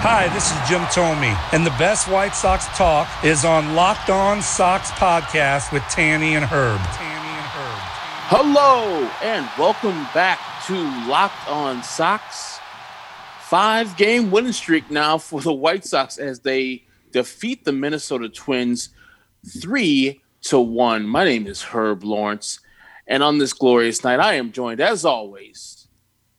Hi, this is Jim Thome, and the best White Sox talk is on Locked On Sox podcast with Tanny and Herb. Tanny and Herb. Hello and welcome back to Locked On Sox. Five game winning streak now for the White Sox as they defeat the Minnesota Twins three to one. My name is Herb Lawrence, and on this glorious night, I am joined as always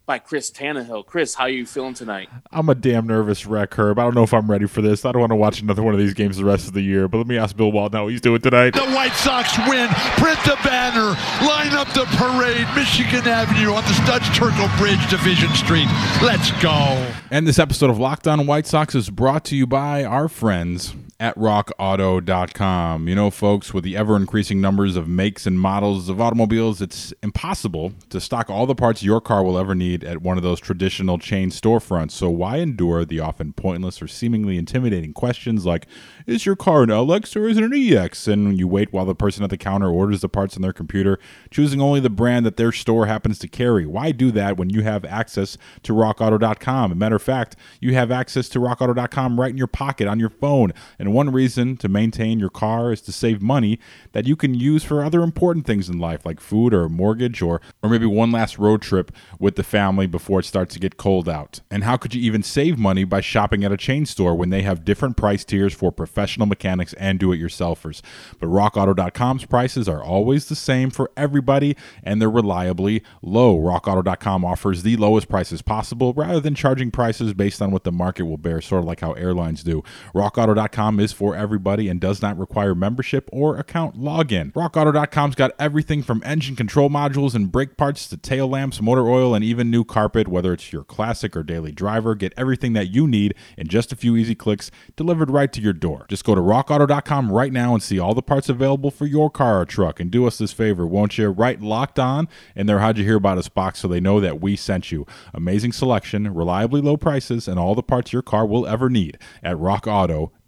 by Chris Tannehill. Chris, how are you feeling tonight? I'm a damn nervous wreck, Herb. I don't know if I'm ready for this. I don't want to watch another one of these games the rest of the year. But let me ask Bill Walton how he's doing tonight. The White Sox win. Print the banner. Line up the parade. Michigan Avenue on the Studs Terkel Bridge, Division Street. Let's go. And this episode of Locked On White Sox is brought to you by our friends at rockauto.com. You know, folks, with the ever increasing numbers of makes and models of automobiles, it's impossible to stock all the parts your car will ever need at one of those traditional chain storefronts. So why endure the often pointless or seemingly intimidating questions like, is your car an LX or is it an EX? And you wait while the person at the counter orders the parts on their computer, choosing only the brand that their store happens to carry. Why do that when you have access to rockauto.com? As a matter of fact, you have access to rockauto.com right in your pocket on your phone. And one reason to maintain your car is to save money that you can use for other important things in life, like food or a mortgage or, or maybe one last road trip with the family before it starts to get cold out. And how could you even save money by shopping at a chain store when they have different price tiers for professional mechanics and do it yourselfers? But rockauto.com's prices are always the same for everybody and they're reliably low. Rockauto.com offers the lowest prices possible rather than charging prices based on what the market will bear, sort of like how airlines do. RockAuto.com is for everybody and does not require membership or account login. RockAuto.com's got everything from engine control modules and brake parts to tail lamps, motor oil, and even new carpet, whether it's your classic or daily driver. Get everything that you need in just a few easy clicks delivered right to your door. Just go to rockauto.com right now and see all the parts available for your car or truck. And do us this favor, won't you? Write locked on in their How'd You Hear About Us box so they know that we sent you. Amazing selection, reliably low prices, and all the parts your car will ever need at rockauto.com.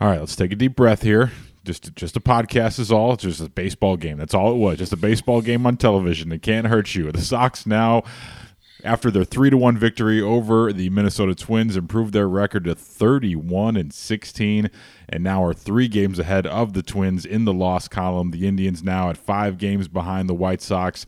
All right, let's take a deep breath here. Just, just a podcast is all. It's just a baseball game. That's all it was. Just a baseball game on television. It can't hurt you. The Sox now after their 3 to 1 victory over the Minnesota Twins improved their record to 31 and 16 and now are 3 games ahead of the Twins in the loss column. The Indians now at 5 games behind the White Sox.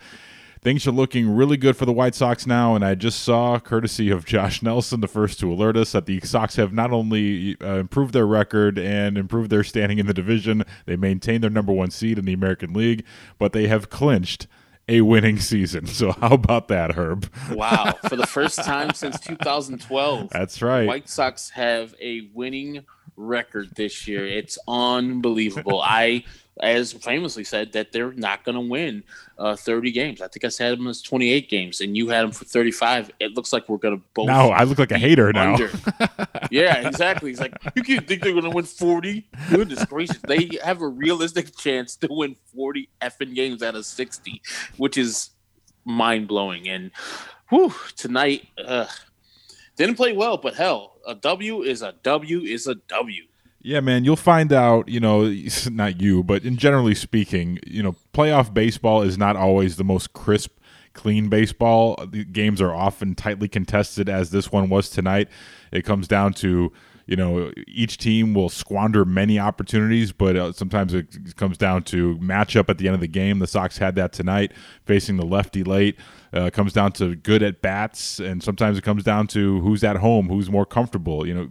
Things are looking really good for the White Sox now, and I just saw, courtesy of Josh Nelson, the first to alert us that the Sox have not only uh, improved their record and improved their standing in the division, they maintain their number one seed in the American League, but they have clinched a winning season. So how about that, Herb? Wow. For the first time since 2012. That's right. White Sox have a winning record this year. It's unbelievable. I, as famously said, that they're not going to win uh, 30 games. I think I said them as 28 games, and you had them for 35. It looks like we're going to both. Now I look like a hater now. yeah, exactly. He's like, you can't think they're going to win 40. Goodness gracious, they have a realistic chance to win 40 effing games out of 60, which is mind blowing. And whew, tonight, uh, didn't play well, but hell, a W is a W is a W. Yeah, man, you'll find out, you know, not you, but in generally speaking, you know, playoff baseball is not always the most crisp, clean baseball. The games are often tightly contested as this one was tonight. It comes down to you know each team will squander many opportunities but uh, sometimes it comes down to matchup at the end of the game. The sox had that tonight facing the lefty late. Uh, comes down to good at bats and sometimes it comes down to who's at home who's more comfortable. You know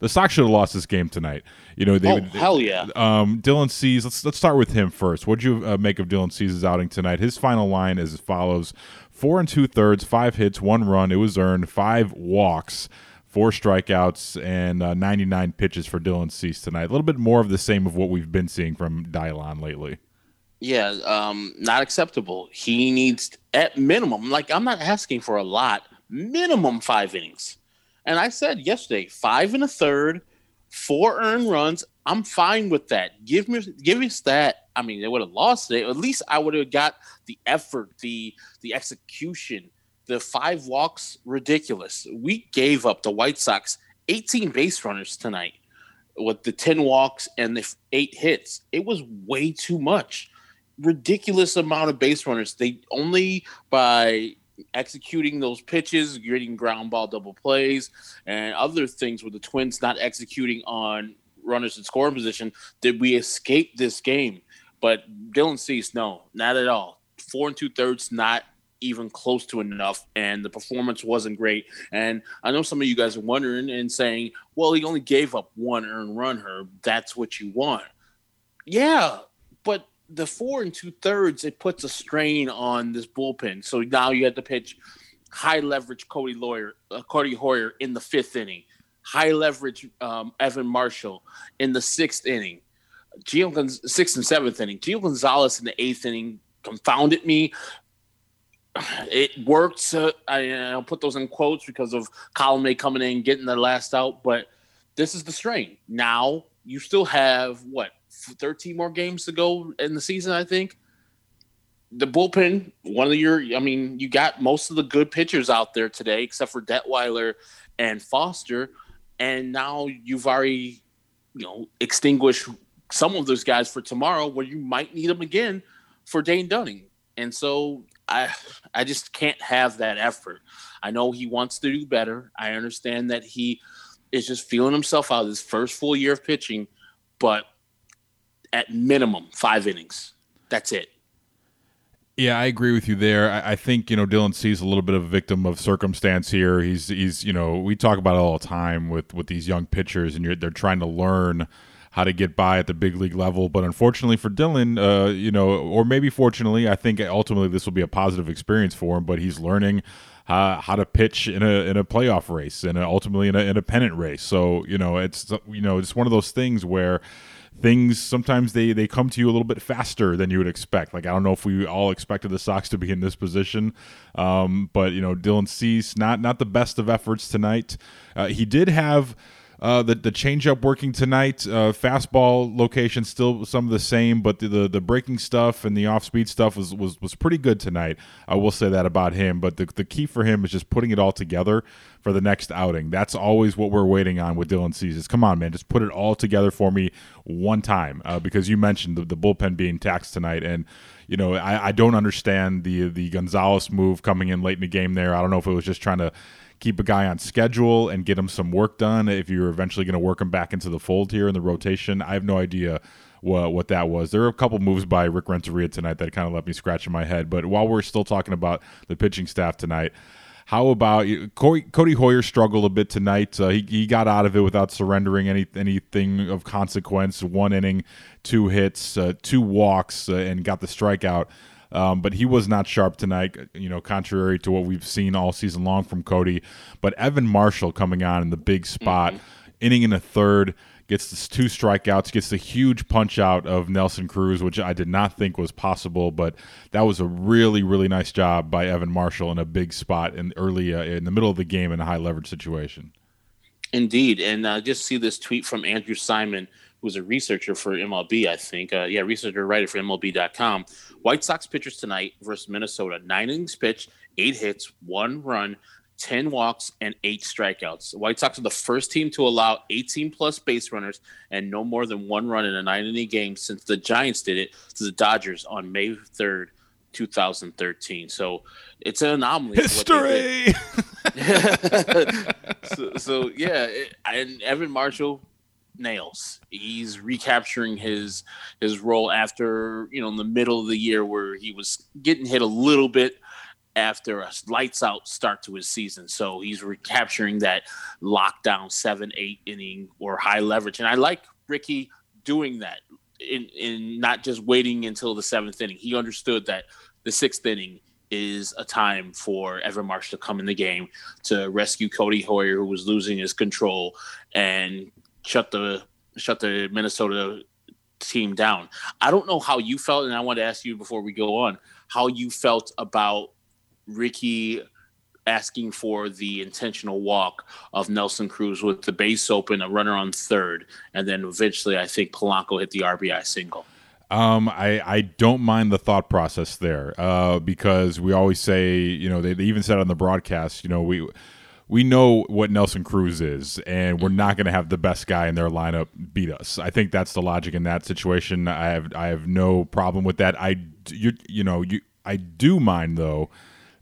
the sox should have lost this game tonight. You know they oh, hell yeah. Um, dylan cease let's, let's start with him first. What'd you uh, make of dylan cease's outing tonight? His final line is as follows. Four and two thirds five hits one run. It was earned five walks four strikeouts and uh, 99 pitches for Dylan Cease tonight. A little bit more of the same of what we've been seeing from Dylan lately. Yeah, um, not acceptable. He needs at minimum, like I'm not asking for a lot, minimum five innings. And I said yesterday, five and a third, four earned runs. I'm fine with that. Give me, give us that. I mean, they would have lost it. At least I would have got the effort, the the execution. The five walks, ridiculous. We gave up the White Sox 18 base runners tonight with the 10 walks and the eight hits. It was way too much. Ridiculous amount of base runners. They only by executing those pitches, getting ground ball double plays, and other things with the Twins not executing on runners in scoring position, did we escape this game? But Dylan Cease, no, not at all. Four and two thirds, not even close to enough, and the performance wasn't great. And I know some of you guys are wondering and saying, well, he only gave up one earned run, Herb. That's what you want. Yeah, but the four and two thirds, it puts a strain on this bullpen. So now you have to pitch high leverage Cody Lawyer, uh, Cody Heuer in the fifth inning, high leverage um, Evan Marshall in the sixth inning, Gio Gonz- sixth and seventh inning, Gio Gonzalez in the eighth inning confounded me. It worked. Uh, I, I'll put those in quotes because of Colomé coming in, getting the last out, but this is the strain. Now you still have what 13 more games to go in the season, I think. The bullpen, one of your, I mean, you got most of the good pitchers out there today, except for Detwiler and Foster. And now you've already, you know, extinguished some of those guys for tomorrow where you might need them again for Dane Dunning. And so I I just can't have that effort. I know he wants to do better. I understand that he is just feeling himself out his first full year of pitching, but at minimum five innings. That's it. Yeah, I agree with you there. I, I think you know Dylan Cease a little bit of a victim of circumstance here. He's he's you know we talk about it all the time with with these young pitchers, and they're trying to learn how to get by at the big league level. But unfortunately for Dylan, uh, you know, or maybe fortunately, I think ultimately this will be a positive experience for him. But he's learning uh, how to pitch in a in a playoff race and ultimately in a, in a pennant race. So you know, it's you know, it's one of those things where things sometimes they they come to you a little bit faster than you would expect. Like I don't know if we all expected the Sox to be in this position, um, but you know Dylan Cease not not the best of efforts tonight. Uh, he did have. Uh, the the changeup working tonight. Uh, fastball location still some of the same, but the, the, the breaking stuff and the off speed stuff was, was was pretty good tonight. I will say that about him. But the the key for him is just putting it all together for the next outing. That's always what we're waiting on with Dylan Cease. Come on, man, just put it all together for me one time. Uh, because you mentioned the, the bullpen being taxed tonight, and you know I, I don't understand the the Gonzalez move coming in late in the game there. I don't know if it was just trying to keep a guy on schedule and get him some work done if you're eventually going to work him back into the fold here in the rotation. I have no idea what what that was. There were a couple moves by Rick Renteria tonight that kind of left me scratching my head. But while we're still talking about the pitching staff tonight, how about Cody, Cody Heuer struggled a bit tonight. Uh, he, he got out of it without surrendering any anything of consequence. One inning, two hits, uh, two walks, uh, and got the strikeout. Um, but he was not sharp tonight, you know, contrary to what we've seen all season long from Cody. But Evan Marshall coming on in the big spot, mm-hmm. inning in a third, gets two strikeouts, gets the huge punch out of Nelson Cruz, which I did not think was possible. But that was a really, really nice job by Evan Marshall in a big spot in early uh, in the middle of the game in a high leverage situation. Indeed, and I uh, just see this tweet from Andrew Simon who's a researcher for MLB, I think. Uh, yeah, researcher writer for MLB.com. White Sox pitchers tonight versus Minnesota. Nine innings pitched, eight hits, one run, 10 walks, and eight strikeouts. The White Sox are the first team to allow 18 plus base runners and no more than one run in a nine inning game since the Giants did it to the Dodgers on May 3rd. 2013. So it's an anomaly. History. so, so, yeah, it, and Evan Marshall nails. He's recapturing his his role after you know in the middle of the year where he was getting hit a little bit after a lights out start to his season. So he's recapturing that lockdown seven eight inning or high leverage, and I like Ricky doing that in in not just waiting until the seventh inning. He understood that the sixth inning is a time for Evan Marsh to come in the game to rescue Cody Heuer, who was losing his control, and shut the shut the Minnesota team down. I don't know how you felt, and I want to ask you before we go on how you felt about Ricky asking for the intentional walk of Nelson Cruz with the base open, a runner on third, and then eventually I think Polanco hit the RBI single. Um, I, I don't mind the thought process there uh, because we always say, you know, they, they even said on the broadcast, you know, we we know what Nelson Cruz is, and we're not going to have the best guy in their lineup beat us. I think that's the logic in that situation. I have I have no problem with that. I you you know you I do mind though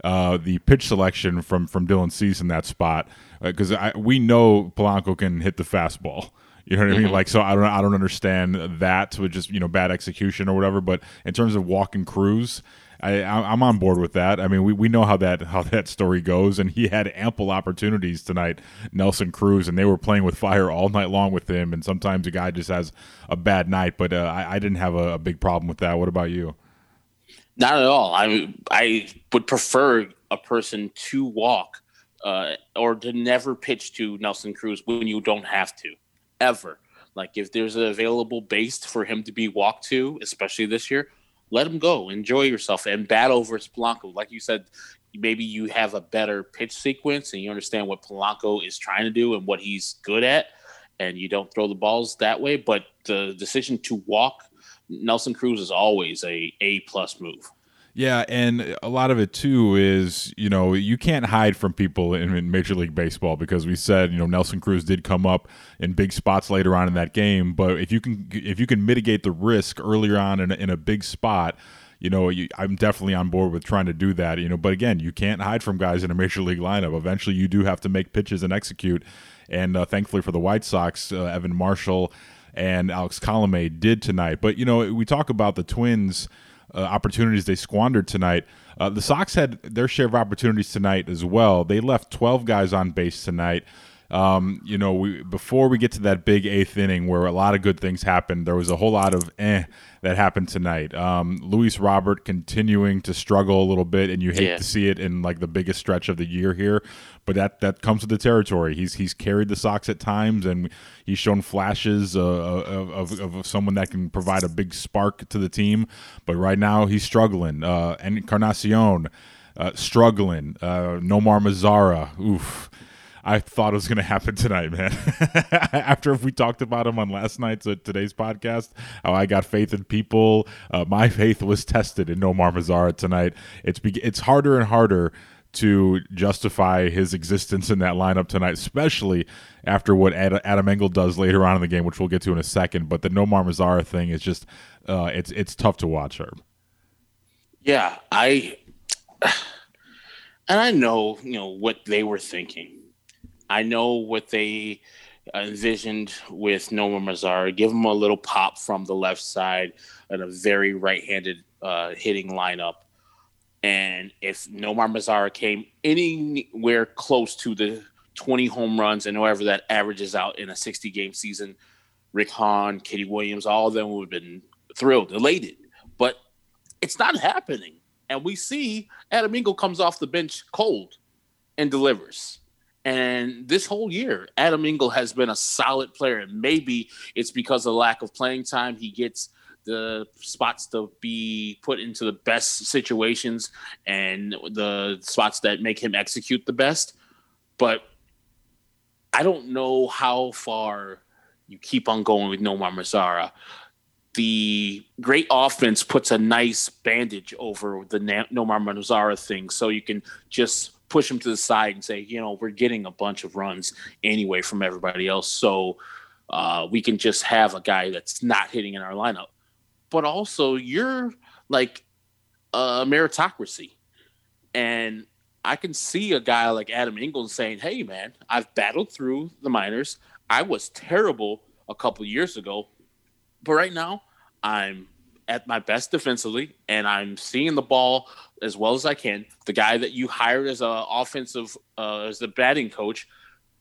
uh, the pitch selection from from Dylan Cease in that spot because uh, we know Polanco can hit the fastball. You know what I mean? Mm-hmm. Like, so I don't, I don't understand that with just you know bad execution or whatever. But in terms of walking Cruz, I, I'm on board with that. I mean, we, we know how that how that story goes, and he had ample opportunities tonight, Nelson Cruz, and they were playing with fire all night long with him. And sometimes a guy just has a bad night, but uh, I, I didn't have a, a big problem with that. What about you? Not at all. I I would prefer a person to walk uh, or to never pitch to Nelson Cruz when you don't have to, ever. Like if there's an available base for him to be walked to, especially this year, let him go. Enjoy yourself and battle versus Polanco. Like you said, maybe you have a better pitch sequence and you understand what Polanco is trying to do and what he's good at, and you don't throw the balls that way. But the decision to walk Nelson Cruz is always a A plus move. Yeah, and a lot of it too is you know you can't hide from people in, Major League Baseball because we said you know Nelson Cruz did come up in big spots later on in that game, but if you can if you can mitigate the risk earlier on in a, in a big spot. You know, you, I'm definitely on board with trying to do that. You know, but again, you can't hide from guys in a major league lineup. Eventually, you do have to make pitches and execute. And uh, thankfully for the White Sox, uh, Evan Marshall and Alex Colome did tonight. But you know, we talk about the Twins uh, opportunities they squandered tonight. Uh, the Sox had their share of opportunities tonight as well. They left 12 guys on base tonight. Um, you know, we before we get to that big eighth inning where a lot of good things happened, there was a whole lot of eh that happened tonight. Um, Luis Robert continuing to struggle a little bit, and you hate Yeah. to see it in like the biggest stretch of the year here. But that that comes with the territory. He's he's carried the Sox at times, and he's shown flashes uh, of, of, of someone that can provide a big spark to the team. But right now he's struggling. Uh, and Encarnacion uh, struggling. Uh, Nomar Mazara, oof. I thought it was going to happen tonight, man. After we talked about him on last night's uh, today's podcast, how I got faith in people, uh, my faith was tested in Nomar Mazara tonight. It's be- it's harder and harder to justify his existence in that lineup tonight, especially after what Ad- Adam Engel does later on in the game, which we'll get to in a second. But the Nomar Mazara thing is just uh, it's it's tough to watch, Herb. Yeah, I and I know you know what they were thinking. I know what they envisioned with Nomar Mazara. Give him a little pop from the left side and a very right-handed uh, hitting lineup. And if Nomar Mazara came anywhere close to the 20 home runs and whatever that averages out in a 60 game season, Rick Hahn, Kenny Williams, all of them would have been thrilled, elated. But it's not happening. And we see Adam Engel comes off the bench cold and delivers. And this whole year, Adam Engel has been a solid player. And maybe it's because of lack of playing time. He gets the spots to be put into the best situations and the spots that make him execute the best. But I don't know how far you keep on going with Nomar Mazara. The great offense puts a nice bandage over the Nomar Mazara thing, so you can just push him to the side and say, you know, we're getting a bunch of runs anyway from everybody else, so uh, we can just have a guy that's not hitting in our lineup. But also, you're like a meritocracy, and I can see a guy like Adam Engel saying, "Hey, man, I've battled through the minors. I was terrible a couple years ago, but right now I'm at my best defensively, and I'm seeing the ball as well as I can. The guy that you hired as a offensive uh, as the batting coach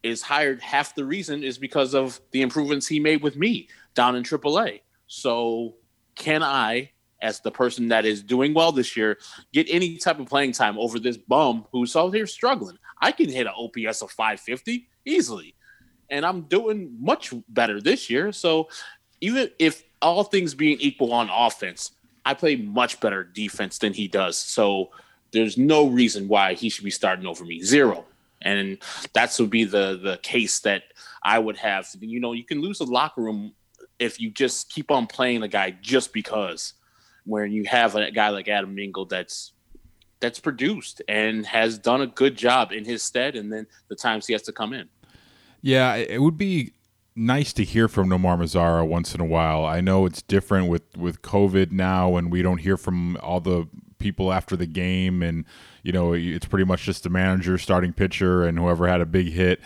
is hired. Half the reason is because of the improvements he made with me down in AAA. So, can I?" As the person that is doing well this year, get any type of playing time over this bum who's out here struggling. I can hit an OPS of 550 easily, and I'm doing much better this year. So even if all things being equal on offense, I play much better defense than he does. So there's no reason why he should be starting over me. Zero. And that's would be the the case that I would have. You know, you can lose the locker room if you just keep on playing a guy just because. When you have a guy like Adam Engel that's that's produced and has done a good job in his stead, and then the times he has to come in. Yeah, it would be nice to hear from Nomar Mazara once in a while. I know it's different with with COVID now, and we don't hear from all the people after the game, and you know it's pretty much just the manager, starting pitcher, and whoever had a big hit.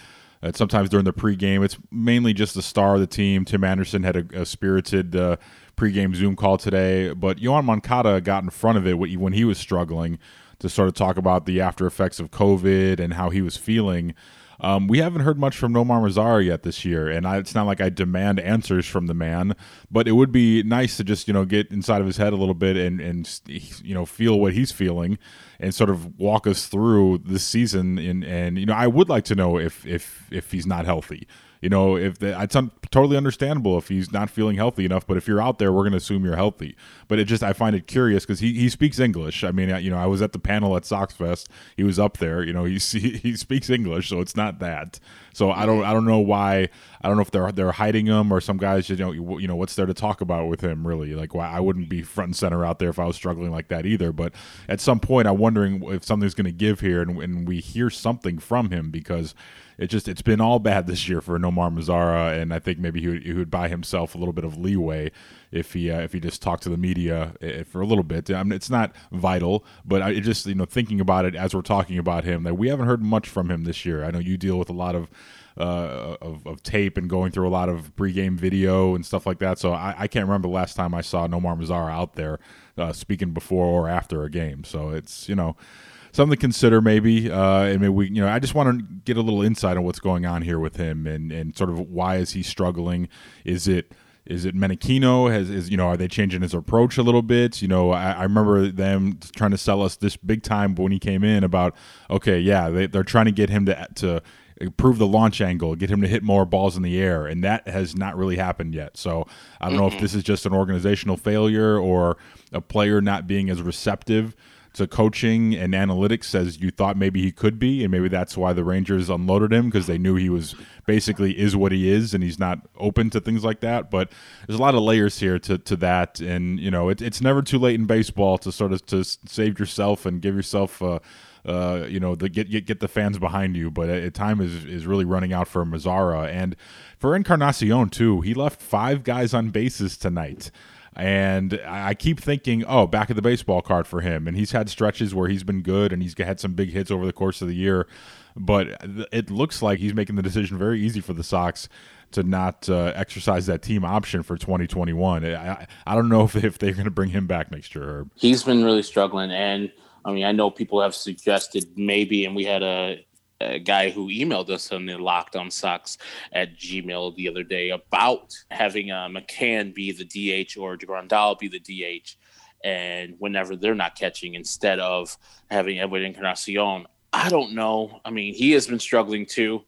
Sometimes during the pregame, it's mainly just the star of the team. Tim Anderson had a, a spirited uh, pregame Zoom call today, but Yoan Moncada got in front of it when he was struggling to sort of talk about the after effects of COVID and how he was feeling. Um, we haven't heard much from Nomar Mazara yet this year, and I, it's not like I demand answers from the man, but it would be nice to just you know get inside of his head a little bit and and you know feel what he's feeling and sort of walk us through this season. And and you know I would like to know if if if he's not healthy you know, if the, it's un, totally understandable if he's not feeling healthy enough. But if you're out there, we're going to assume you're healthy. But it just I find it curious because he, he speaks English. I mean, you know, I was at the panel at Sox Fest. He was up there. You know, he he, he speaks English, so it's not that. So I don't I don't know why I don't know if they're they're hiding him or some guys you know you know what's there to talk about with him really like why I wouldn't be front and center out there if I was struggling like that either. But at some point, I'm wondering if something's going to give here and, and we hear something from him because it just it's been all bad this year for Nomar Mazara, and I think maybe he would, he would buy himself a little bit of leeway if he uh, if he just talked to the media uh, for a little bit. I mean, it's not vital, but I just you know thinking about it as we're talking about him that we haven't heard much from him this year. I know you deal with a lot of. Uh, of, of, tape and going through a lot of pregame video and stuff like that. So I, I can't remember the last time I saw Nomar Mazara out there uh, speaking before or after a game. So it's you know something to consider maybe. Uh, and maybe we, you know, I just want to get a little insight on what's going on here with him and and sort of why is he struggling? Is it is it Menechino? Has is you know are they changing his approach a little bit? You know, I, I, remember them trying to sell us this big time when he came in about okay, yeah, they, they're trying to get him to to improve the launch angle, get him to hit more balls in the air, and that has not really happened yet. So I don't mm-hmm. know if this is just an organizational failure or a player not being as receptive to coaching and analytics as you thought maybe he could be, and maybe that's why the Rangers unloaded him because they knew he was basically is what he is, and he's not open to things like that. But there's a lot of layers here to, to that, and you know it, it's never too late in baseball to sort of to save yourself and give yourself. Uh, uh, you know, the get, get get the fans behind you, but uh, time is is really running out for Mazara and for Encarnacion too. He left five guys on bases tonight. And I keep thinking, oh, back of the baseball card for him. And he's had stretches where he's been good and he's had some big hits over the course of the year. But it looks like he's making the decision very easy for the Sox to not uh, exercise that team option for 2021. I, I don't know if, if they're going to bring him back next year. Herb. He's been really struggling. And I mean, I know people have suggested maybe, and we had a a guy who emailed us on the Locked On Sox at Gmail the other day about having uh, McCann be the DH or Grandal be the DH, and whenever they're not catching, instead of having Edwin Encarnacion. I don't know. I mean, he has been struggling too,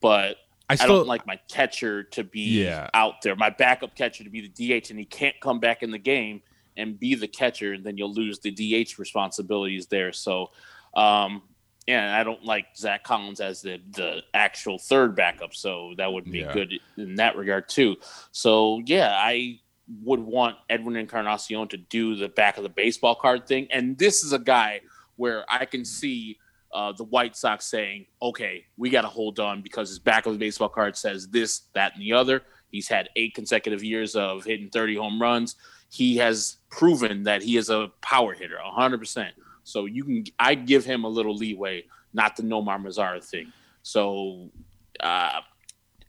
but I, still, I don't like my catcher to be yeah. out there, my backup catcher to be the DH, and he can't come back in the game and be the catcher, and then you'll lose the DH responsibilities there. So, um, yeah, I don't like Zach Collins as the the actual third backup, so that would be yeah. good in that regard too. So yeah, I would want Edwin Encarnacion to do the back of the baseball card thing, and this is a guy where I can see uh, the White Sox saying, "Okay, we got to hold on because his back of the baseball card says this, that, and the other." He's had eight consecutive years of hitting 30 home runs. He has proven that he is a power hitter, 100 percent. So you can I give him a little leeway, not the Nomar Mazara thing. So uh,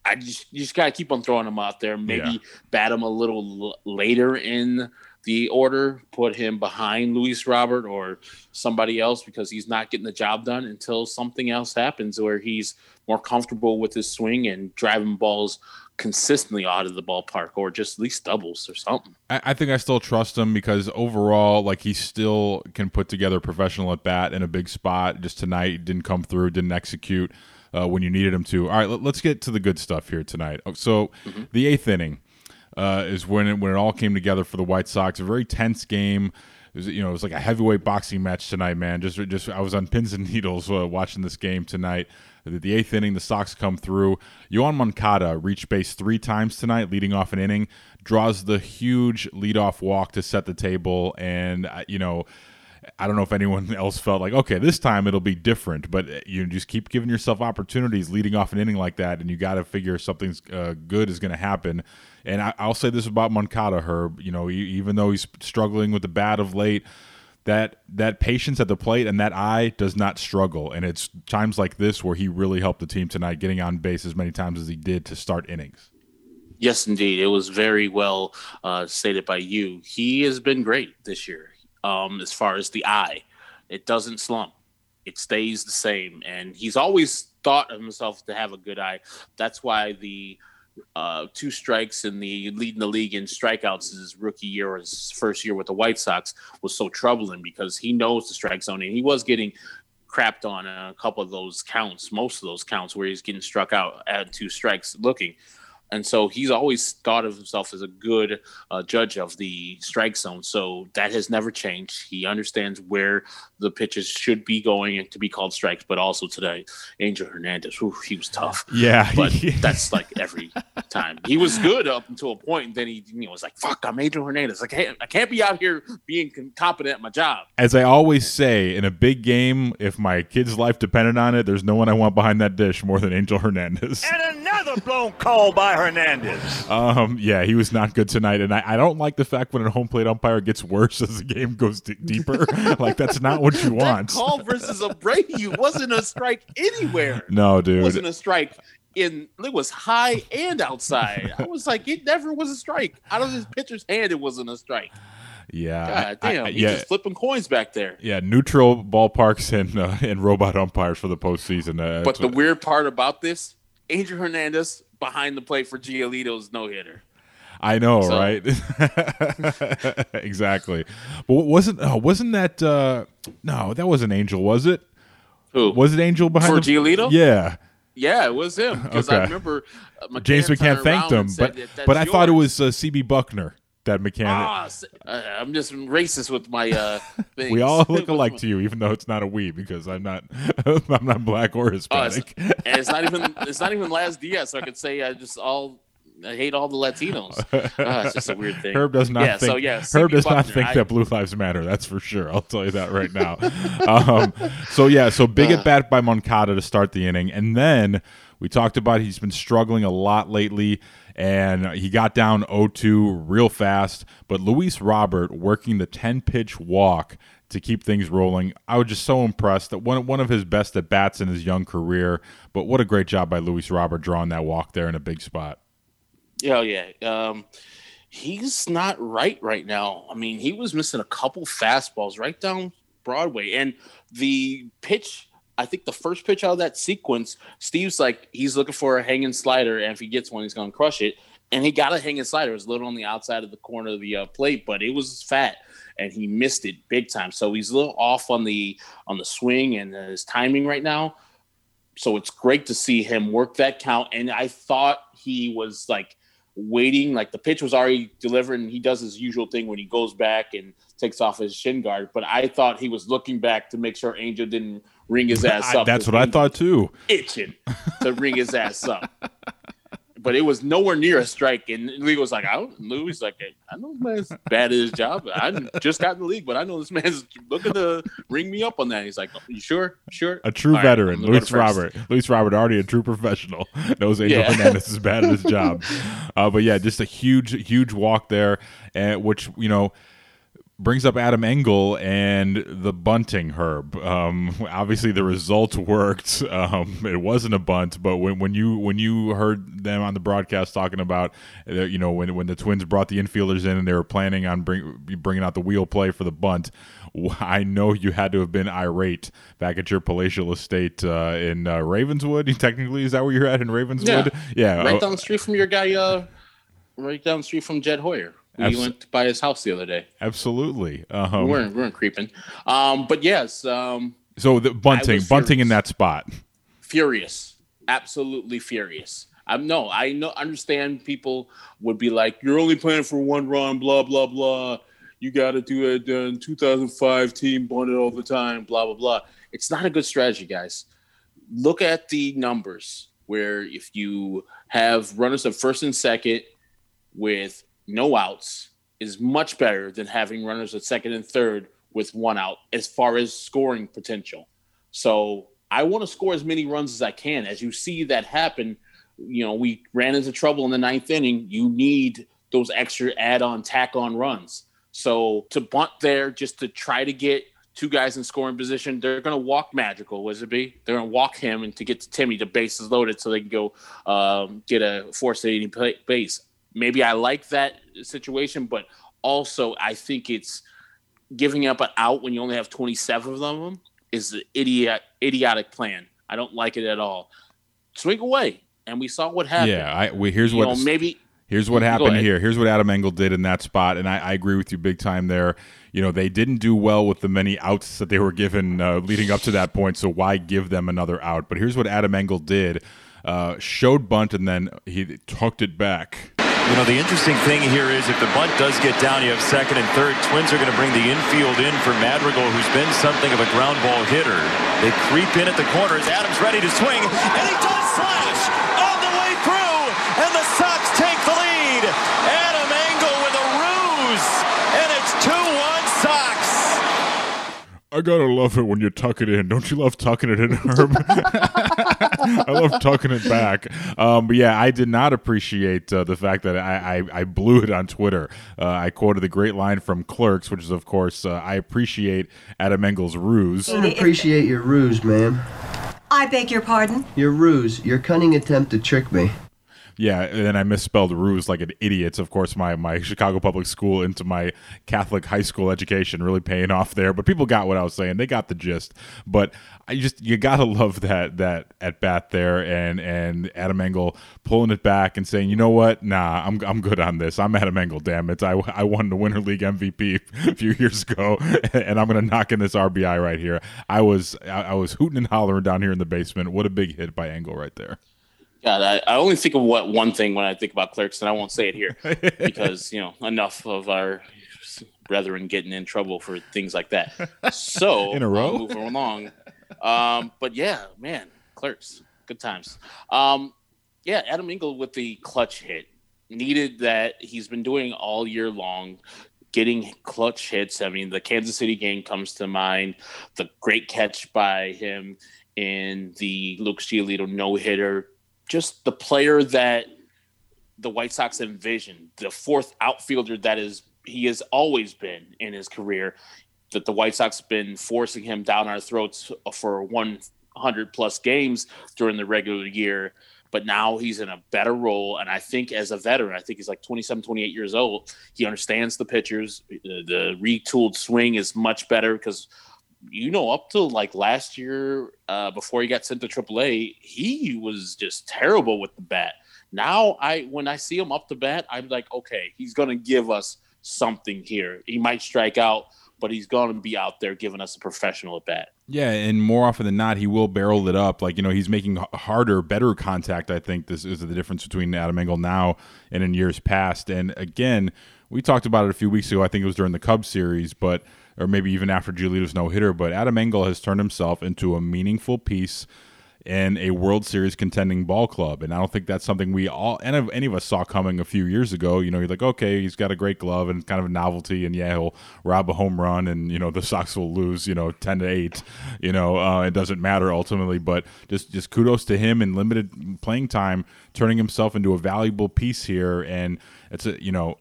I just you just gotta keep on throwing him out there. Maybe yeah. bat him a little l- later in the order, put him behind Luis Robert or somebody else because he's not getting the job done until something else happens where he's more comfortable with his swing and driving balls consistently out of the ballpark or just at least doubles or something. I, I, think I still trust him because overall, like he still can put together professional at bat in a big spot. Just tonight didn't come through, didn't execute uh, when you needed him to. All right, let, us get to the good stuff here tonight. Oh, so mm-hmm. the eighth inning uh, is when it, when it all came together for the White Sox. A very tense game was you know it was like a heavyweight boxing match tonight, man. Just just I was on pins and needles uh, watching this game tonight. The, eighth inning, the Sox come through. Yoan Moncada reached base three times tonight, leading off an inning, draws the huge leadoff walk to set the table, and uh, you know. I don't know if anyone else felt like, okay, this time it'll be different, but uh, you just keep giving yourself opportunities leading off an inning like that, and you got to figure something's uh, good is going to happen. And I, will say this about Moncada, Herb. You know, even though he's struggling with the bat of late, that that patience at the plate and that eye does not struggle. And it's times like this where he really helped the team tonight, getting on base as many times as he did to start innings. Yes, indeed. It was very well uh, stated by you. He has been great this year um, as far as the eye. It doesn't slump, it stays the same. And he's always thought of himself to have a good eye. That's why the uh, two strikes in the leading the league in strikeouts his rookie year or his first year with the White Sox was so troubling because he knows the strike zone and he was getting crapped on a couple of those counts, most of those counts where he's getting struck out at two strikes looking. And so he's always thought of himself as a good uh, judge of the strike zone. So that has never changed. He understands where the pitches should be going and to be called strikes. But also today, Angel Hernandez, whew, he was tough. Yeah, but that's like every time. He was good up until a point, and then he you know, was like, "Fuck, I'm Angel Hernandez. I can't, I can't be out here being competent at my job." As I always say, in a big game, if my kid's life depended on it, there's no one I want behind that dish more than Angel Hernandez. And another blown call by Hernandez. Um, yeah, he was not good tonight, and I, I don't like the fact when a home plate umpire gets worse as the game goes d- deeper. like that's not what you want. That call versus Abreu wasn't a strike anywhere. No, dude, it wasn't a strike. In it was high and outside. I was like, it never was a strike. Out of this pitcher's hand, it wasn't a strike. Yeah, God damn, I, I, yeah, just flipping coins back there. Yeah, neutral ballparks and uh, and robot umpires for the postseason. Uh, but the what... weird part about this, Angel Hernandez behind the plate for Giolito's no hitter. I know, so. right? exactly. But wasn't uh, wasn't that uh, no? That was an Angel, was it? Who was it? Angel behind for the... Giolito? Yeah. Yeah, it was him because okay. I remember uh, James McCann thanked him, but but I yours. thought it was uh, CB Bucknor that mechanic. Ah, uh, I'm just racist with my uh, things. we all look alike to you, even though it's not a we, because I'm not I'm not black or Hispanic. Oh, it's, and it's not even it's not even Laz Diaz, so I could say I just all I hate all the Latinos. Uh, it's just a weird thing. Herb does not yeah, think. So, yeah, Herb does Bucknor, not think I, that Blue Lives Matter. That's for sure. I'll tell you that right now. um, so yeah, so big uh, at bat by Moncada to start the inning, and then we talked about he's been struggling a lot lately, and he got down 0-2 real fast. But Luis Robert working the 10 pitch walk to keep things rolling. I was just so impressed that one one of his best at bats in his young career. But what a great job by Luis Robert drawing that walk there in a big spot. Yeah, yeah. Um, he's not right right now. I mean, he was missing a couple fastballs right down Broadway, and the pitch. I think the first pitch out of that sequence, Steve's like he's looking for a hanging slider, and if he gets one, he's gonna crush it. And he got a hanging slider. It was a little on the outside of the corner of the uh, plate, but it was fat, and he missed it big time. So he's a little off on the on the swing and his timing right now. So it's great to see him work that count. And I thought he was like waiting. Like the pitch was already delivered, and he does his usual thing when he goes back and takes off his shin guard. But I thought he was looking back to make sure Angel didn't ring his ass up. That's what I thought too. Itching to ring his ass up but it was nowhere near a strike. And Lee was like, I don't, Louis like, I know this man's bad at his job. I just got in the league, but I know this man's looking to ring me up on that. He's like, you sure? Sure. A true All veteran, right, Luis Robert. Luis Robert, already a true professional, knows Angel yeah. Hernandez is bad at his job. Uh, but yeah, just a huge, huge walk there, uh, which, you know, brings up Adam Engel and the bunting herb. Um, obviously, the result worked. Um, it wasn't a bunt, but when, when you when you heard them on the broadcast talking about, uh, you know, when when the Twins brought the infielders in and they were planning on bring, bringing out the wheel play for the bunt, I know you had to have been irate back at your palatial estate uh, in uh, Ravenswood. Technically, is that where you're at in Ravenswood? Yeah, yeah. right down the street from your guy. Uh, right down the street from Jed Hoyer. We went by his house the other day. Absolutely. Um, we weren't we weren't creeping. Um, but yes. Um, so the bunting, bunting in that spot. Furious, absolutely furious. I'm no, I know understand people would be like, You're only playing for one run, blah, blah, blah. you got to do it. Uh, 2005 team bunted all the time. Blah blah blah. It's not a good strategy, guys. Look at the numbers. Where if you have runners at first and second with no outs, is much better than having runners at second and third with one out as far as scoring potential. So I want to score as many runs as I can. As you see that happen, you know, we ran into trouble in the ninth inning. You need those extra add on, tack on runs. So to bunt there just to try to get two guys in scoring position, they're going to walk Madrigal, be? They're going to walk him and to get to Timmy, the bases loaded so they can go um, get a four sitting base. Maybe I like that situation, but also I think it's giving up an out when you only have 27 of them is an idiot, idiotic plan. I don't like it at all. Swing away. And we saw what happened. Yeah, I, we, here's you what know, maybe Here's what happened here. Here's what Adam Engel did in that spot, and I, I, agree with you big time there. You know, they didn't do well with the many outs that they were given uh, leading up to that point, so why give them another out? But here's what Adam Engel did: uh, showed bunt, and then he tucked it back. You know, the interesting thing here is if the bunt does get down, you have second and third. Twins are going to bring the infield in for Madrigal, who's been something of a ground ball hitter. They creep in at the corners. Adams ready to swing, and he does slash all the way through, and the Sox take the lead. Adam Engel with a ruse, and it's 2-1 Sox. I gotta love it when you tuck it in. Don't you love tucking it in, Herb? I love tucking it back. Um, but yeah, I did not appreciate uh, the fact that I, I, I, blew it on Twitter. Uh, I quoted the great line from Clerks, which is, of course, uh, I appreciate Adam Engel's ruse. I appreciate your ruse, ma'am. I beg your pardon? Your ruse, your cunning attempt to trick me. Yeah, and then I misspelled ruse like an idiot. Of course, my my Chicago public school into my Catholic high school education really paying off there. But people got what I was saying; they got the gist. But I just you gotta love that that at bat there, and and Adam Engel pulling it back and saying, you know what, nah, I'm I'm good on this. I'm Adam Engel. Damn it, I I won the Winter League MVP a few years ago, and I'm gonna knock in this RBI right here. I was I, I was hooting and hollering down here in the basement. What a big hit by Engel right there. God, I, I, only think of what one thing when I think about clerks, and I won't say it here because you know enough of our brethren getting in trouble for things like that. So in a row, moving along. Um, but yeah, man, clerks, good times. Um, yeah, Adam Engel with the clutch hit needed that he's been doing all year long. Getting clutch hits. I mean, the Kansas City game comes to mind. The great catch by him in the Luke Giolito no hitter just the player that the White Sox envisioned, the fourth outfielder that is he has always been in his career. That the White Sox have been forcing him down our throats for 100 plus games during the regular year, but now he's in a better role. And I think as a veteran, I think he's like 27, 28 years old. He understands the pitchers. The, the retooled swing is much better because you know, up to like last year, uh, before he got sent to AAA, he was just terrible with the bat. Now, I when I see him up to bat, I'm like, okay, he's gonna give us something here. He might strike out, but he's gonna be out there giving us a professional at bat. Yeah, and more often than not, he will barrel it up. Like you know, he's making harder, better contact. I think this is the difference between Adam Engel now and in years past. And again, we talked about it a few weeks ago. I think it was during the Cubs series, but or maybe even after Giolito's no hitter. But Adam Engel has turned himself into a meaningful piece in a World Series contending ball club, and I don't think that's something we all any of, any of us saw coming a few years ago. You know, you're like, okay, he's got a great glove and kind of a novelty, and yeah, he'll rob a home run, and you know the Sox will lose, you know, ten to eight. You know, uh, it doesn't matter ultimately, but just just kudos to him in limited playing time, turning himself into a valuable piece here, and it's a you know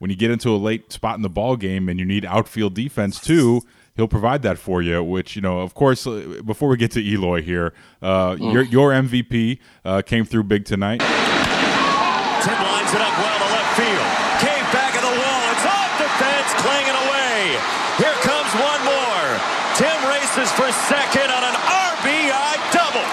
when you get into a late spot in the ball game and you need outfield defense too, he'll provide that for you. Which you know, of course, uh, before we get to Eloy here, uh, mm. your your MVP uh, came through big tonight. Tim lines it up well to left field. Came back of the wall. It's off the fence, clanging away. Here comes one more. Tim races for second on an RBI double.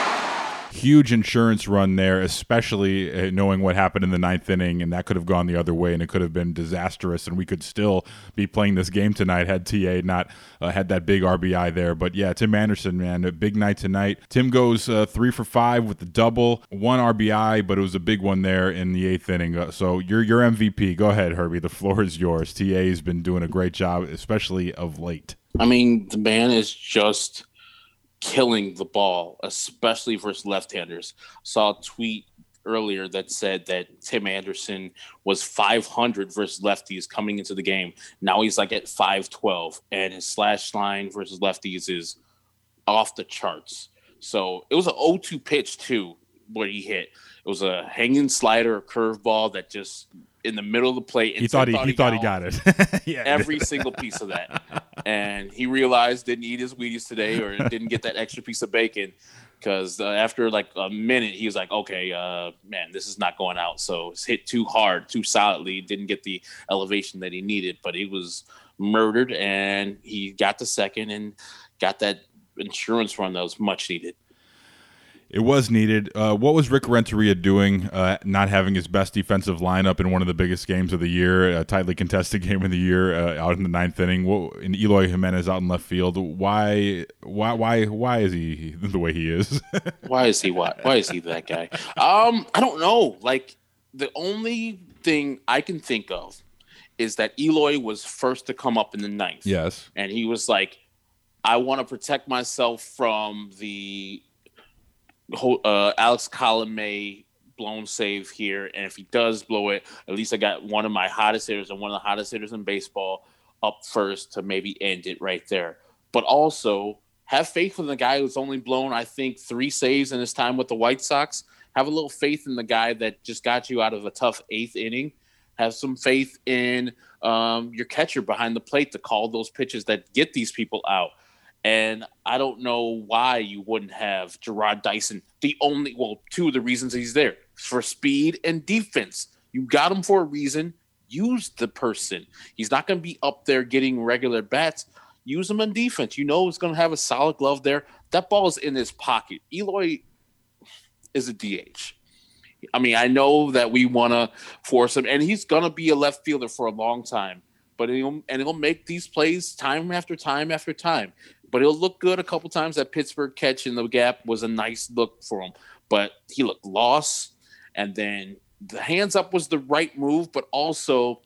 Huge insurance run there, especially uh, knowing what happened in the ninth inning, and that could have gone the other way, and it could have been disastrous, and we could still be playing this game tonight had TA not uh, had that big RBI there. But yeah, Tim Anderson, man, a big night tonight. Tim goes uh, three for five with the double, one RBI, but it was a big one there in the eighth inning. Uh, so you're your MVP. Go ahead, Herbie. The floor is yours. TA has been doing a great job, especially of late. I mean, the man is just killing the ball, especially versus left-handers. Saw a tweet earlier that said that Tim Anderson was 500 versus lefties coming into the game. Now he's like at 512, and his slash line versus lefties is off the charts. So it was an 0-2 pitch too, where he hit. It was a hanging slider, a curveball that just in the middle of the plate. He thought he, he, thought he got it. yeah, every single piece of that, and he realized didn't eat his Wheaties today or didn't get that extra piece of bacon because uh, after like a minute he was like, okay, uh, man, this is not going out. So it's hit too hard, too solidly. Didn't get the elevation that he needed, but he was murdered, and he got the second and got that insurance run that was much needed. It was needed. Uh, what was Rick Renteria doing, uh, not having his best defensive lineup in one of the biggest games of the year, a tightly contested game of the year, uh, out in the ninth inning? What, and Eloy Jimenez out in left field. Why, why, why, why is he the way he is? why is he what? Why is he that guy? Um, I don't know. Like the only thing I can think of is that Eloy was first to come up in the ninth. Yes, and he was like, "I want to protect myself from the." Uh, Alex Colomé blown save here, and if he does blow it, at least I got one of my hottest hitters and one of the hottest hitters in baseball up first to maybe end it right there. But also have faith in the guy who's only blown, I think, three saves in his time with the White Sox. Have a little faith in the guy that just got you out of a tough eighth inning. Have some faith in um, your catcher behind the plate to call those pitches that get these people out. And I don't know why you wouldn't have Jarrod Dyson. The only, well, two of the reasons he's there for speed and defense. You got him for a reason. Use the person. He's not going to be up there getting regular bats. Use him on defense. You know he's going to have a solid glove there. That ball is in his pocket. Eloy is a DH. I mean, I know that we want to force him, and he's going to be a left fielder for a long time. But he'll and he'll make these plays time after time after time but he'll look good a couple times. That Pittsburgh catch in the gap was a nice look for him, but he looked lost. And then the hands up was the right move, but also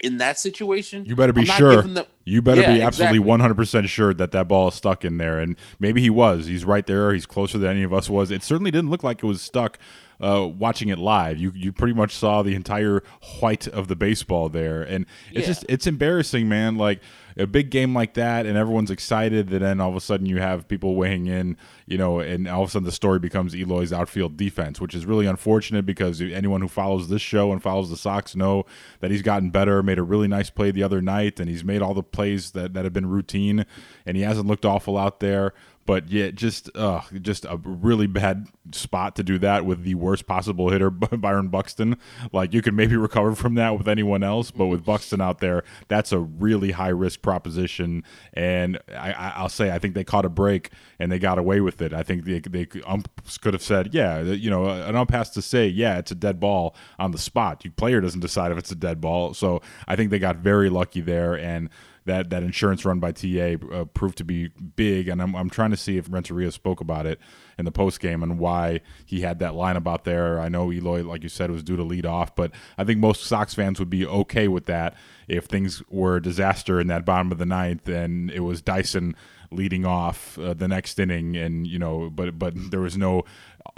in that situation, you better be sure. You better yeah, be absolutely one hundred percent sure that that ball is stuck in there, and maybe he was. He's right there. He's closer than any of us was. It certainly didn't look like it was stuck. Uh, watching it live, you you pretty much saw the entire white of the baseball there, and it's yeah. just it's embarrassing, man. Like a big game like that and everyone's excited and then all of a sudden you have people weighing in you know and all of a sudden the story becomes eloy's outfield defense which is really unfortunate because anyone who follows this show and follows the sox know that he's gotten better made a really nice play the other night and he's made all the plays that, that have been routine and he hasn't looked awful out there but yeah, just uh, just a really bad spot to do that with the worst possible hitter, Byron Buxton. Like you could maybe recover from that with anyone else, but with Buxton out there, that's a really high risk proposition. And I, will say, I think they caught a break and they got away with it. I think they they umps could have said, yeah, you know, an ump has to say, yeah, it's a dead ball on the spot. You player doesn't decide if it's a dead ball. So I think they got very lucky there and that that insurance run by TA uh, proved to be big, and I'm, I'm trying to see if Renteria spoke about it in the post game and why he had that lineup out there. I know Eloy, like you said, was due to lead off, but I think most Sox fans would be okay with that if things were a disaster in that bottom of the ninth and it was Dyson leading off uh, the next inning, and you know, but but there was no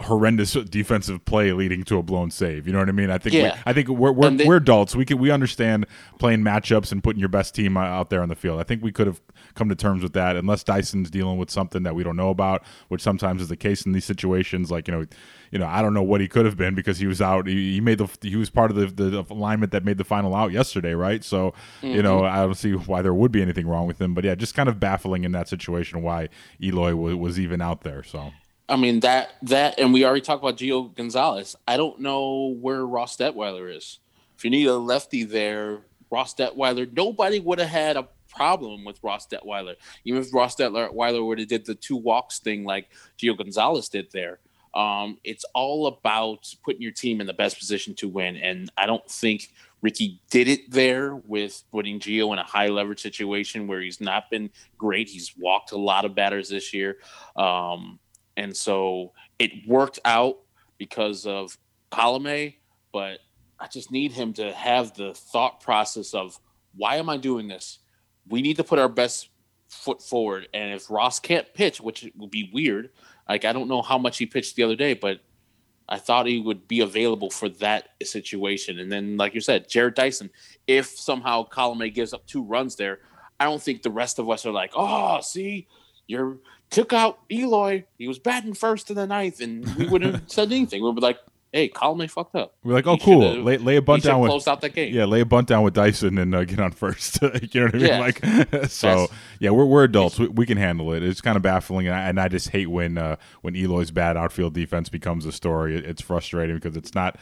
horrendous defensive play leading to a blown save. You know what I mean? I think yeah. we, I think we're we're, they, we're adults. We can we understand playing matchups and putting your best team out there on the field. I think we could have come to terms with that unless Dyson's dealing with something that we don't know about, which sometimes is the case in these situations. Like you know, you know, I don't know what he could have been because he was out. He, he made the he was part of the, the alignment that made the final out yesterday, right? So mm-hmm. you know, I don't see why there would be anything wrong with him. But yeah, just kind of baffling in that situation why Eloy was, was even out there. So. I mean that that, and we already talked about Gio Gonzalez. I don't know where Ross Detwiler is. If you need a lefty there, Ross Detwiler, nobody would have had a problem with Ross Detwiler. Even if Ross Detwiler would have did the two walks thing like Gio Gonzalez did there, Um, it's all about putting your team in the best position to win, and I don't think Ricky did it there with putting Gio in a high leverage situation where he's not been great. He's walked a lot of batters this year, um, and so it worked out because of Colome, but I just need him to have the thought process of why am I doing this? We need to put our best foot forward. And if Ross can't pitch, which would be weird, like I don't know how much he pitched the other day, but I thought he would be available for that situation. And then, like you said, Jarrod Dyson, if somehow Colome gives up two runs there, I don't think the rest of us are like, oh, see, you're took out Eloy. He was batting first in the ninth, and we wouldn't have said anything. We'd be like, hey, Colome fucked up. We're like, oh, He cool. Lay, lay a bunt down with closed out that game. Yeah, lay a bunt down with Dyson and uh, get on first. you know what I mean? Yeah. Like, so That's- yeah, we're we're adults. We, we can handle it. It's kind of baffling, and I, and I just hate when uh, when Eloy's bad outfield defense becomes a story. It, it's frustrating because it's not.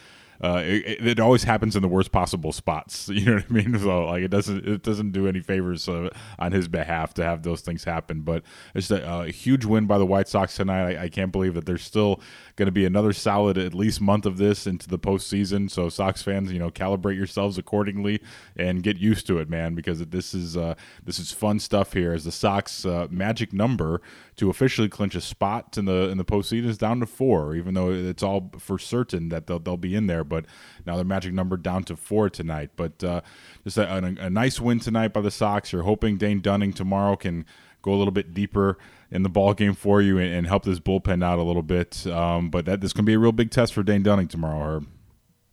Uh, it, it always happens in the worst possible spots. You know what I mean? So like, it doesn't it doesn't do any favors uh, on his behalf to have those things happen. But it's a, huge win by the White Sox tonight. I, I can't believe that there's still going to be another solid at least month of this into the postseason. So Sox fans, you know, calibrate yourselves accordingly and get used to it, man, because this is uh, this is fun stuff here. As the Sox uh, magic number to officially clinch a spot in the in the postseason is down to four, even though it's all for certain that they'll they'll be in there. But now their magic number down to four tonight. But uh, just a, a, a nice win tonight by the Sox. You're hoping Dane Dunning tomorrow can go a little bit deeper in the ball game for you and, and help this bullpen out a little bit. Um, but that this can be a real big test for Dane Dunning tomorrow. Herb.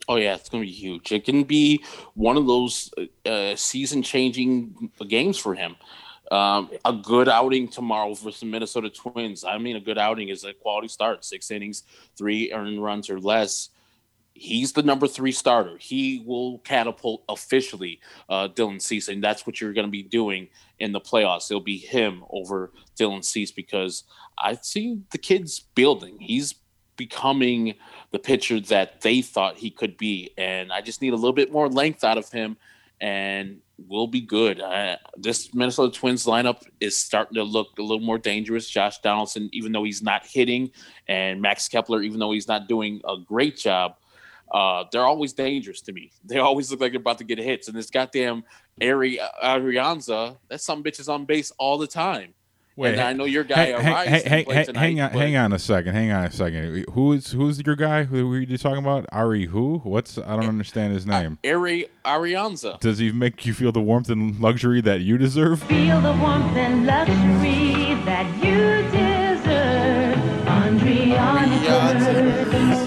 Oh yeah, it's going to be huge. It can be one of those uh, season-changing games for him. Um, a good outing tomorrow for some Minnesota Twins. I mean, a good outing is a quality start, six innings, three earned runs or less. He's the number three starter. He will catapult officially uh, Dylan Cease, and that's what you're going to be doing in the playoffs. It'll be him over Dylan Cease because I see the kid's building. He's becoming the pitcher that they thought he could be, and I just need a little bit more length out of him, and we'll be good. Uh, this Minnesota Twins lineup is starting to look a little more dangerous. Josh Donaldson, even though he's not hitting, and Max Kepler, even though he's not doing a great job, uh, they're always dangerous to me. They always look like they're about to get hits. And this goddamn Ari Arianza, that some bitch is on base all the time. And I know your guy hang, Arise hang, didn't hang, play hang, tonight, hang on, hang on a second. Hang on a second. Who is who's your guy? Who were you talking about? Ari who? What's I don't understand his name. Ari Arianza. Does he make you feel the warmth and luxury that you deserve? Feel the warmth and luxury that you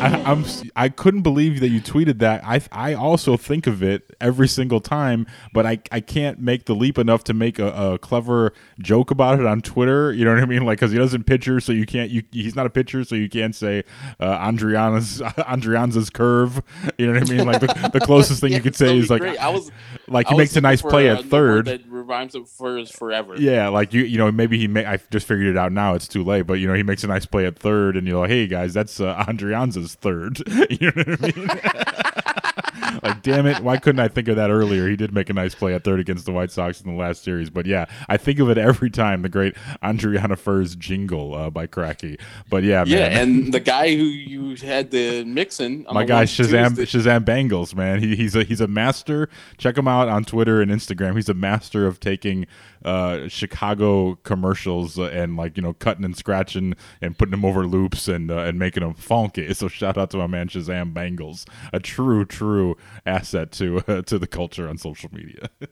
I, I'm I couldn't believe that you tweeted that. I I also think of it every single time, but I I can't make the leap enough to make a, a clever joke about it on Twitter. You know what I mean? Like because he doesn't pitcher, so you can't. You he's not a pitcher, so you can't say uh, Andriana's Andrianza's curve. You know what I mean? Like the, the closest thing Yeah, you could say is be like. I was like he makes a nice play at third. that rhymes with for forever. Yeah, like you, you know, maybe he. May, I just figured it out now. It's too late, but you know, he makes a nice play at third, and you're like, "Hey guys, that's uh, Andrianza's third. you know what I mean? like, damn it, why couldn't I think of that earlier? He did make a nice play at third against the White Sox in the last series, but yeah, I think of it every time. The great Andriana Furs jingle uh, by Cracky. But yeah, Yeah, man. and the guy who you had the mixing. My the guy one, two, is Shazam the- Shazam Bangles, man. He, he's a he's a master. Check him out on Twitter and Instagram. He's a master of taking uh, Chicago commercials and like you know cutting and scratching and putting them over loops and uh, and making them funky. So shout out to my man Shazam Bangles, a true true asset to uh, to the culture on social media.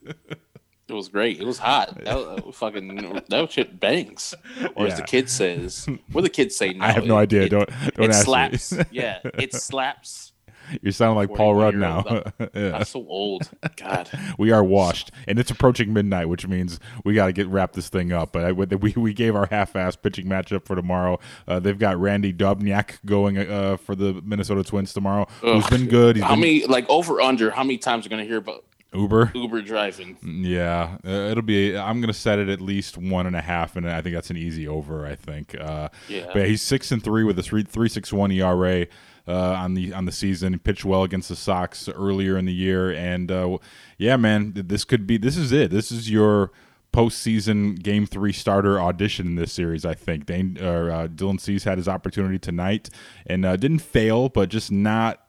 It was great. It was hot. That, was- was fucking that shit bangs, or as the kid says. What the kids say now? I have no It- idea. it- Don't- don't it ask me. slaps. yeah, it slaps. You sound like Paul Rudd now. 41-year-old. Yeah. I'm so old. God. we are washed, and it's approaching midnight, which means we got to get wrap this thing up. But I, we we gave our half-ass pitching matchup for tomorrow. Uh, they've got Randy Dobnak going uh, for the Minnesota Twins tomorrow, who's Ugh. been good. He's how been many like over under? How many times are gonna hear about Uber. Uber driving? Yeah, uh, it'll be. I'm gonna set it at least one and a half, and I think that's an easy over. I think. Uh, Yeah. But he's six and three with a three three six one ERA. Uh, on the on the season, he pitched well against the Sox earlier in the year, and uh, yeah, man, this could be this is it. This is your postseason Game Three starter audition in this series. I think Dane or uh, Dylan Cease had his opportunity tonight and uh, didn't fail, but just not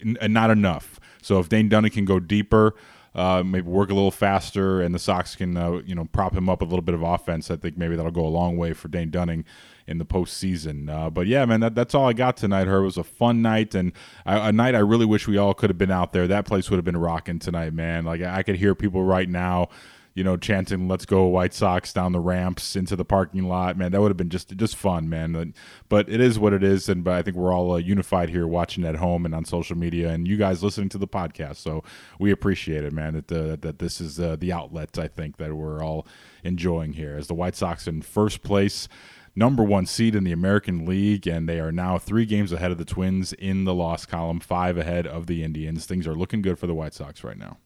n- not enough. So if Dane Dunning can go deeper. Uh, maybe work a little faster, and the Sox can, uh, you know, prop him up a little bit of offense. I think maybe that'll go a long way for Dane Dunning in the postseason. Uh, but yeah, man, that, that's all I got tonight. Her it was a fun night and a, a night I really wish we all could have been out there. That place would have been rocking tonight, man. Like I could hear people right now you know, chanting "Let's go White Sox" down the ramps into the parking lot. Man, that would have been just just fun, man. But it is what it is, and but I think we're all uh, unified here, watching at home and on social media, and you guys listening to the podcast. So we appreciate it, man. That uh, that this is uh, the outlet I think that we're all enjoying here as the White Sox in first place number one seed in the American League, and they are now three games ahead of the Twins in the loss column, five ahead of the Indians. Things are looking good for the White Sox right now.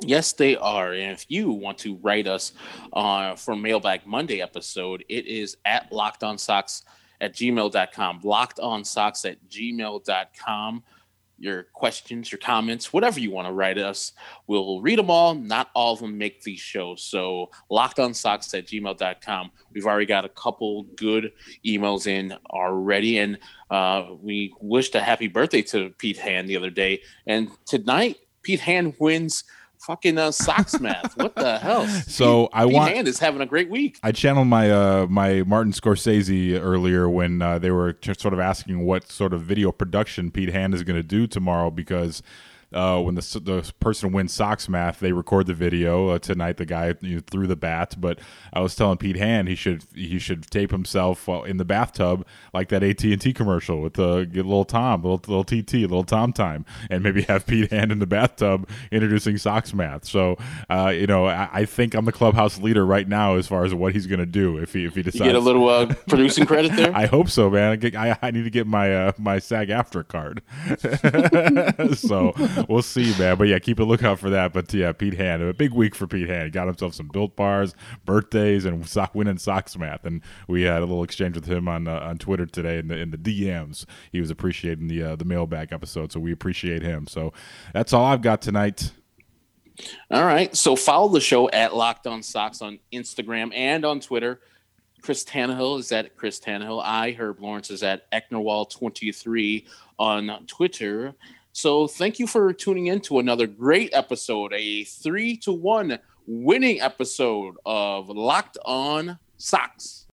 Yes, they are. And if you want to write us uh, for Mailbag Monday episode, it is at lockedonsocks at gmail.com. Lockedonsocks at gmail.com. Your questions, your comments, whatever you want to write us, we'll read them all. Not all of them make these shows. So lockedonsocks at gmail.com. We've already got a couple good emails in already. And uh, we wished a happy birthday to Pete Hand the other day. And tonight, Pete Hand wins – fucking uh, Sox math. What the hell? So Pete, I Pete want. Hand is having a great week. I channeled my uh, my Martin Scorsese earlier when uh, they were sort of asking what sort of video production Pete Hand is going to do tomorrow because uh, when the the person wins Sox math, they record the video uh, tonight. The guy you know, threw the bat, but I was telling Pete Hand he should he should tape himself in the bathtub like that AT and T commercial with the little Tom, little little TT, little Tom time, and maybe have Pete Hand in the bathtub introducing Sox math. So uh, you know, I, I, think I'm the clubhouse leader right now as far as what he's going to do if he if he decides. You get a little uh, producing credit there. I hope so, man. I, I need to get my uh, my SAG-AFTRA card. so we'll see, man. But yeah, keep a lookout for that. But yeah, Pete Hand, a big week for Pete Hand. Got himself some built bars, birthdays, and sock winning socks math. And we had a little exchange with him on uh, on Twitter today in the in the DMs. He was appreciating the uh, the mailbag episode, so we appreciate him. So that's all I've got tonight. All right. So follow the show at Locked On Sox on Instagram and on Twitter. Chris Tannehill is at Chris Tannehill. I, Herb Lawrence, is at Ecknerwall23 on Twitter. So thank you for tuning in to another great episode, a three to one winning episode of Locked On Sox.